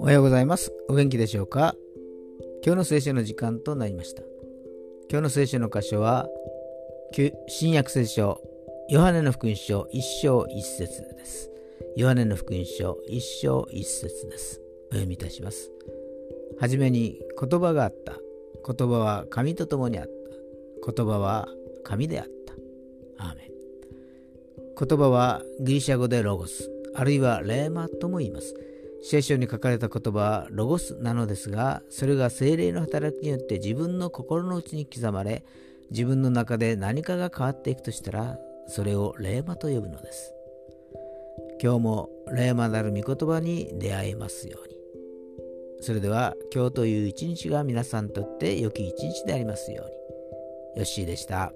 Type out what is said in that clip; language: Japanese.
おはようございます。お元気でしょうか？今日の聖書の時間となりました。今日の聖書の箇所は、新約聖書、ヨハネの福音書一章一節です。ヨハネの福音書一章一節です。お読みいたします。はじめに言葉があった。言葉は神と共にあった。言葉は神であった。言葉はギリシャ語でロゴス、あるいはレーマとも言います。聖書に書かれた言葉はロゴスなのですが、それが精霊の働きによって自分の心の内に刻まれ、自分の中で何かが変わっていくとしたら、それをレーマと呼ぶのです。今日もレーマなる御言葉に出会えますように。それでは今日という一日が皆さんにとって良き一日でありますように。ヨッシーでした。